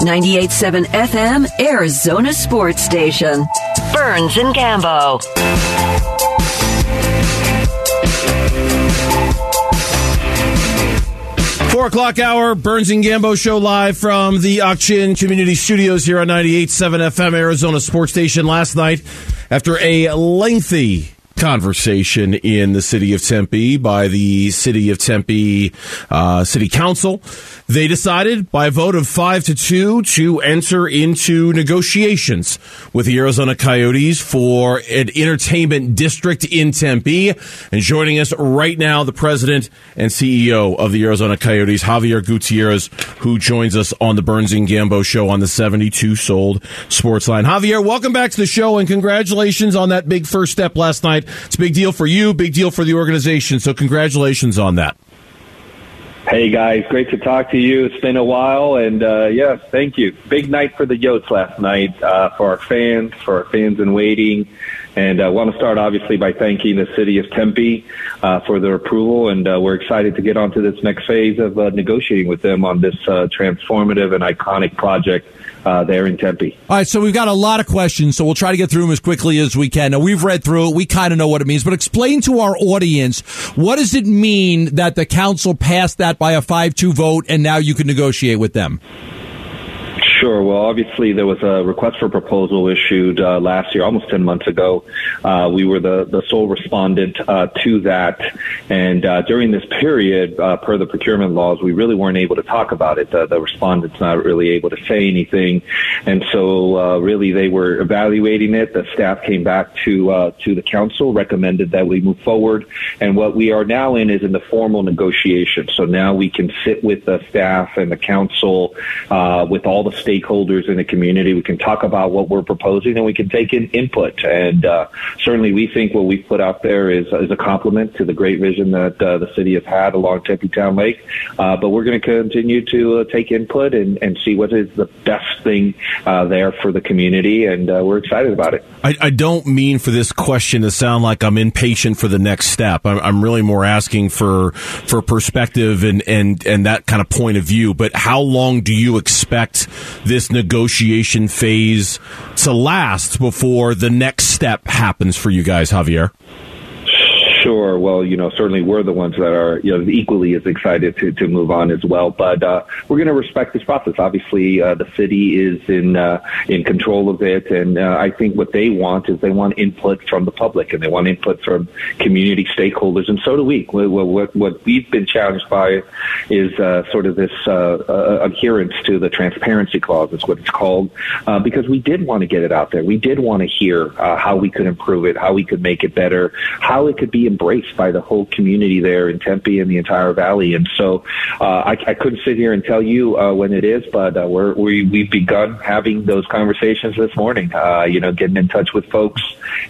98.7 FM, Arizona Sports Station. Burns and Gambo. Four o'clock hour, Burns and Gambo show live from the Ak-Chin Community Studios here on 98.7 FM Arizona Sports Station last night after a lengthy conversation in the city of Tempe by the city of Tempe uh, City Council. They decided by a vote of five to two to enter into negotiations with the Arizona Coyotes for an entertainment district in Tempe. And joining us right now, the president and CEO of the Arizona Coyotes, Xavier Gutierrez, who joins us on the Burns and Gambo show on the 72 sold sports line. Xavier, welcome back to the show and congratulations on that big first step last night. It's a big deal for you, big deal for the organization. So congratulations on that. Hey guys, great to talk to you. It's been a while, and uh, yes, thank you. Big night for the Yotes last night uh, for our fans, for our fans in waiting, and I uh, want to start obviously by thanking the city of Tempe uh, for their approval, and uh, we're excited to get on to this next phase of uh, negotiating with them on this uh, transformative and iconic project uh, there in Tempe. All right, so we've got a lot of questions, so we'll try to get through them as quickly as we can. Now, we've read through it, we kind of know what it means, but explain to our audience what does it mean that the council passed that by a 5 2 vote and now you can negotiate with them? Sure. Well, obviously, there was a request for proposal issued uh, last year, almost 10 months ago. Uh, we were the, the sole respondent uh, to that. And uh, during this period, uh, per the procurement laws, we really weren't able to talk about it. The, the respondent's not really able to say anything. And so, uh, really, they were evaluating it. The staff came back to, to the council, recommended that we move forward. And what we are now in is in the formal negotiation. So now we can sit with the staff and the council with all the stakeholders in the community. We can talk about what we're proposing and we can take in input. And uh, certainly we think what we've put out there is, is a compliment to the great vision that uh, the city has had along Tempe Town Lake. Uh, but we're going to continue to uh, take input and, and see what is the best thing uh, there for the community. And uh, we're excited about it. I, I, don't mean for this question to sound like I'm impatient for the next step. I'm, I'm really more asking for for perspective and, and, and that kind of point of view. But how long do you expect this negotiation phase to last before the next step happens for you guys, Xavier? Sure. Well, you know, certainly we're the ones that are, you know, equally as excited to, to move on as well. But uh, we're going to respect this process. Obviously, uh, the city is in uh, in control of it, and uh, I think what they want is they want input from the public and they want input from community stakeholders, and so do we. What, what, we've been challenged by is uh, sort of this uh, adherence to the transparency clause, is what it's called, because we did want to get it out there. We did want to hear how we could improve it, how we could make it better, how it could be embraced by the whole community there in Tempe and the entire valley. And so uh, I, I couldn't sit here and tell you uh, when it is, but uh, we're, we, we've begun having those conversations this morning, uh, you know, getting in touch with folks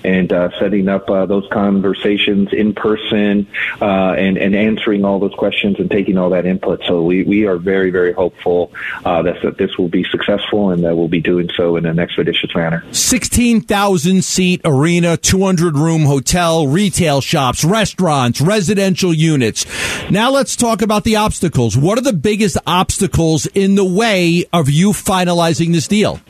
and uh, setting up uh, those conversations in person uh, and, and answering all those questions and taking all that input. So we, we are very, very hopeful uh, that, that this will be successful and that we'll be doing so in an expeditious manner. 16,000 seat arena, 200 room hotel, retail shop shops, restaurants, residential units. Now let's talk about the obstacles. What are the biggest obstacles in the way of you finalizing this deal?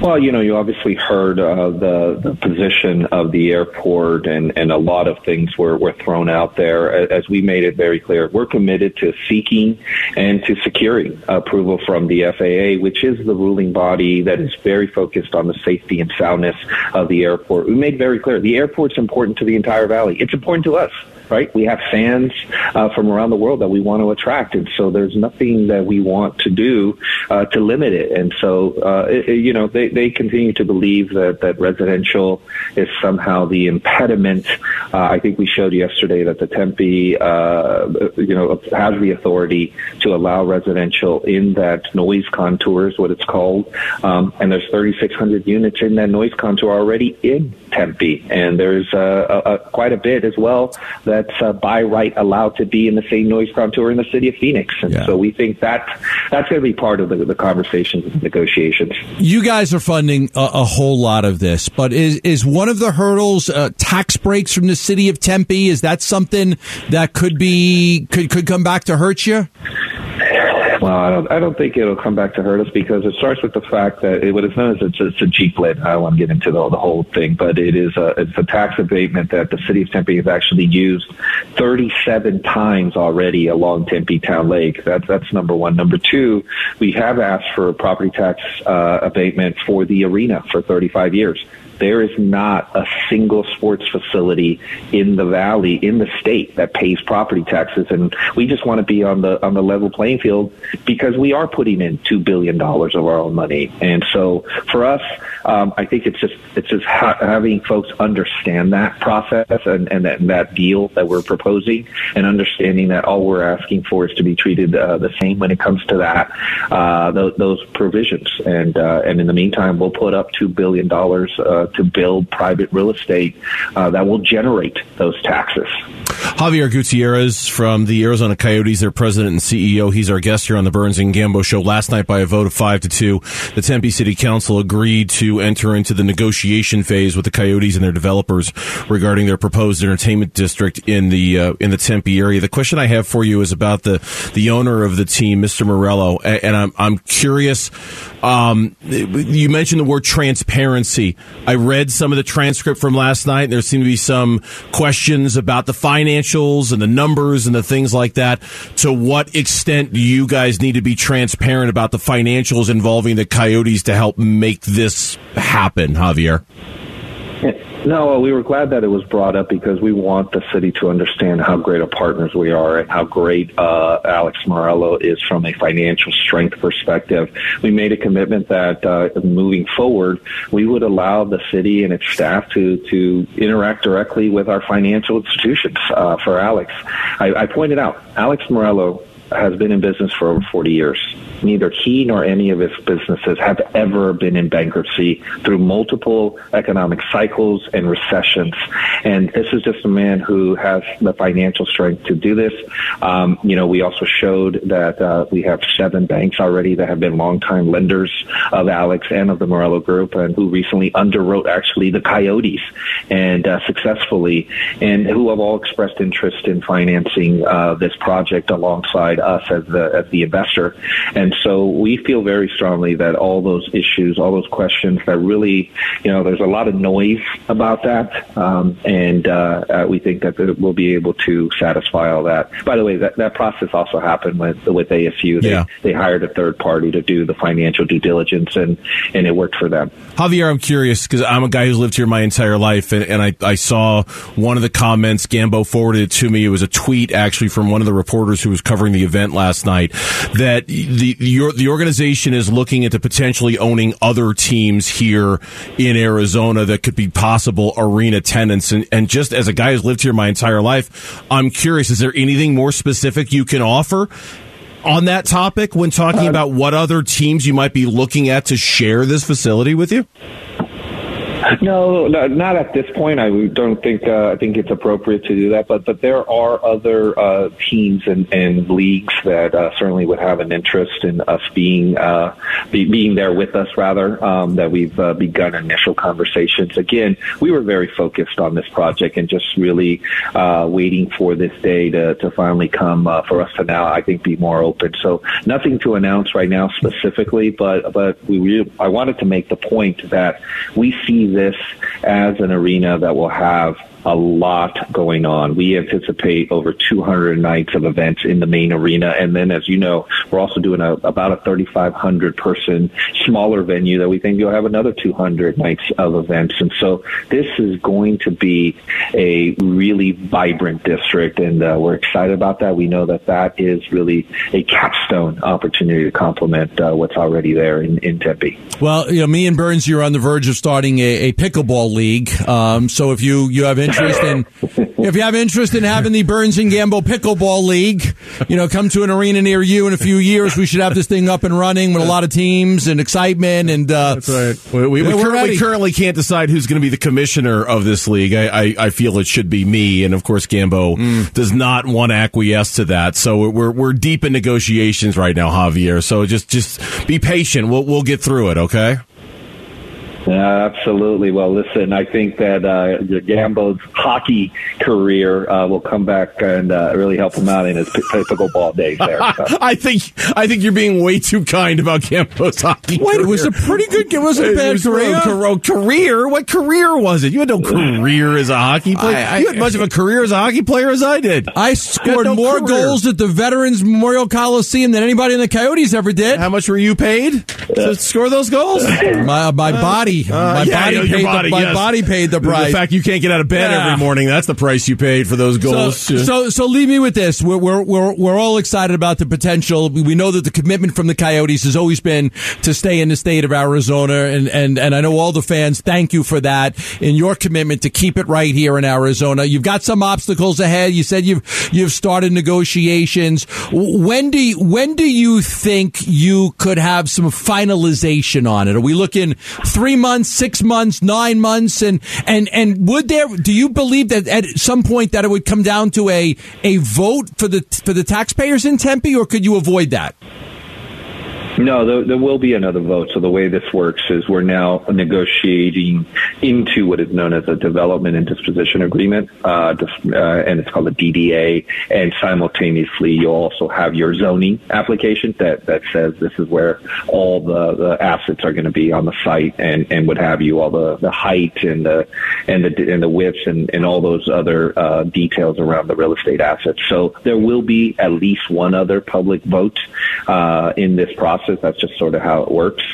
Well, you know, you obviously heard uh, the, the position of the airport, and, and a lot of things were, were thrown out there. As we made it very clear, we're committed to seeking and to securing approval from the FAA, which is the ruling body that is very focused on the safety and soundness of the airport. We made very clear the airport's important to the entire valley. It's important to us right? We have fans uh, from around the world that we want to attract, and so there's nothing that we want to do uh, to limit it. And so, uh, it, you know, they, they continue to believe that that residential is somehow the impediment. Uh, I think we showed yesterday that the Tempe, uh, you know, has the authority to allow residential in that noise contour is what it's called, um, and there's 3,600 units in that noise contour already in Tempe, and there's uh, quite a bit as well that's uh, by right allowed to be in the same noise contour in the city of Phoenix. And yeah. so we think that that's going to be part of the, the conversations and negotiations. You guys are funding a, a, whole lot of this, but is is one of the hurdles uh, tax breaks from the city of Tempe? Is that something that could be could could come back to hurt you? Well, I don't. I don't think it'll come back to hurt us because it starts with the fact that it, what it's known as it's, it's a GPLET. I don't want to get into the, the whole thing, but it is a it's a tax abatement that the city of Tempe has actually used 37 times already along Tempe Town Lake. That's that's number one. Number two, we have asked for a property tax uh, abatement for the arena for 35 years. There is not a single sports facility in the valley, in the state, that pays property taxes, and we just want to be on the on the level playing field because we are putting in two billion dollars of our own money, and so for us, um, I think it's just it's just ha- having folks understand that process and and that, and that deal that we're proposing, and understanding that all we're asking for is to be treated uh, the same when it comes to that uh, th- those provisions, and uh, and in the meantime, we'll put up two billion dollars. Uh, to build private real estate uh, that will generate those taxes. Xavier Gutierrez from the Arizona Coyotes, their president and CEO. He's our guest here on the Burns and Gambo show. Last night, by a vote of five to two, the Tempe City Council agreed to enter into the negotiation phase with the Coyotes and their developers regarding their proposed entertainment district in the uh, in the Tempe area. The question I have for you is about the the owner of the team, Mr. Meruelo, and I'm I'm curious. Um, you mentioned the word transparency. I read some of the transcript from last night. There seemed to be some questions about the financials and the numbers and the things like that. To what extent do you guys need to be transparent about the financials involving the Coyotes to help make this happen, Xavier? No, we were glad that it was brought up because we want the city to understand how great of partners we are and how great uh, Alex Meruelo is from a financial strength perspective. We made a commitment that uh, moving forward, we would allow the city and its staff to to interact directly with our financial institutions. Uh, for Alex, I, I pointed out Alex Meruelo has been in business for over 40 years neither he nor any of his businesses have ever been in bankruptcy through multiple economic cycles and recessions. And this is just a man who has the financial strength to do this. Um, you know, we also showed that uh, we have seven banks already that have been longtime lenders of Alex and of the Meruelo Group, and who recently underwrote actually the Coyotes and uh, successfully, and who have all expressed interest in financing uh, this project alongside us as the as the investor. And and so we feel very strongly that all those issues, all those questions that really, you know, there's a lot of noise about that. Um, and uh, uh, we think that we'll be able to satisfy all that. By the way, that, that process also happened with, with ASU. They, yeah. they hired a third party to do the financial due diligence and, and it worked for them. Xavier, I'm curious because I'm a guy who's lived here my entire life and, and I, I saw one of the comments Gambo forwarded to me. It was a tweet actually from one of the reporters who was covering the event last night that the, your, the organization is looking into potentially owning other teams here in Arizona that could be possible arena tenants. And, and just as a guy who's lived here my entire life, I'm curious, is there anything more specific you can offer? On that topic, when talking uh, about what other teams you might be looking at to share this facility with you? No, not at this point. I don't think uh, I think it's appropriate to do that. But but there are other uh, teams and, and leagues that uh, certainly would have an interest in us being uh, be, being there with us. Rather, um, that we've uh, begun initial conversations. Again, we were very focused on this project and just really uh, waiting for this day to to finally come uh, for us to now. I think be more open. So nothing to announce right now specifically, but but we I wanted to make the point that we see this as an arena that will have a lot going on. We anticipate over 200 nights of events in the main arena. And then, as you know, we're also doing a, about a 3,500 person smaller venue that we think you'll have another 200 nights of events. And so this is going to be a really vibrant district. And uh, we're excited about that. We know that that is really a capstone opportunity to complement uh, what's already there in, in Tempe. Well, you know, me and Burns, you're on the verge of starting a, a pickleball league. Um, so if you, you have interest interest in if you have interest in having the Burns and Gambo Pickleball League, you know, come to an arena near you in a few years. We should have this thing up and running with a lot of teams and excitement. And uh, that's right. We, we, we, currently, we, currently, can't decide who's going to be the commissioner of this league. I, I, I, feel it should be me, and of course, Gambo mm. does not want to acquiesce to that. So we're we're deep in negotiations right now, Xavier. So just just be patient. We'll we'll get through it. Okay. Absolutely. Well, listen, I think that uh, Gambo's hockey career uh, will come back and uh, really help him out in his pickleball days there. So. I think I think you're being way too kind about Gambo's hockey. Wait, it was a pretty good. It was a bad was career. A, career. What career was it? You had no career as a hockey player. I, I, you had much of a career as a hockey player as I did. I scored no more career. goals at the Veterans Memorial Coliseum than anybody in the Coyotes ever did. How much were you paid to score those goals? My, my uh, body, uh, my yeah, body paid body, the, my yes. body paid the price. The fact you can't get out of bed yeah. every morning—that's the price you paid for those goals. So, so, so, leave me with this. We're, we're we're we're all excited about the potential. We know that the commitment from the Coyotes has always been to stay in the state of Arizona, and and and I know all the fans thank you for that in your commitment to keep it right here in Arizona. You've got some obstacles ahead. You said you've you've started negotiations. When do you, when do you think you could have some finalization on it? Are we looking three months, six months, nine months, and and and would there? Do you believe that at some point that it would come down to a a vote for the for the taxpayers in Tempe, or could you avoid that? No, there, there, will be another vote. So the way this works is we're now negotiating into what is known as a development and disposition agreement, uh, uh, and it's called a DDA. And simultaneously, you'll also have your zoning application that, that says this is where all the, the assets are going to be on the site, and, and what have you, all the, the height and the and the and the widths and, and all those other uh, details around the real estate assets. So there will be at least one other public vote uh, in this process process. That's just sort of how it works.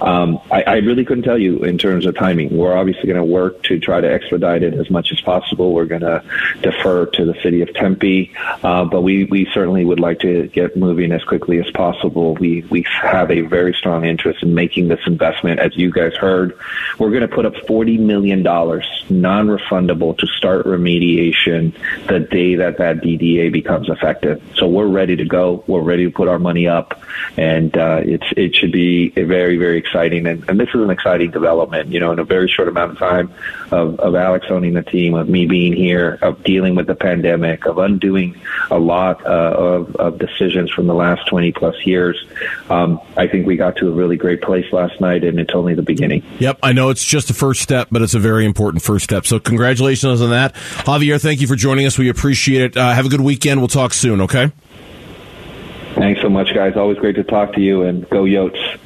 Um, I, I, really couldn't tell you in terms of timing. We're obviously going to work to try to expedite it as much as possible. We're going to defer to the city of Tempe, uh, but we, we certainly would like to get moving as quickly as possible. We we have a very strong interest in making this investment. As you guys heard, we're going to put up forty million dollars non-refundable to start remediation the day that that DDA becomes effective. So we're ready to go. We're ready to put our money up, and uh, it's it should be very very exciting, and, and this is an exciting development. You know, in a very short amount of time of, of Alex owning the team, of me being here, of dealing with the pandemic, of undoing a lot uh, of, of decisions from the last twenty plus years. Um, I think we got to a really great place last night, and it's only the beginning. Yep, I know it's just the first step, but it's a very important first step. So congratulations on that, Xavier. Thank you for joining us. We appreciate it. Uh, have a good weekend. We'll talk soon. Okay. Thanks so much, guys. Always great to talk to you, and go Yotes.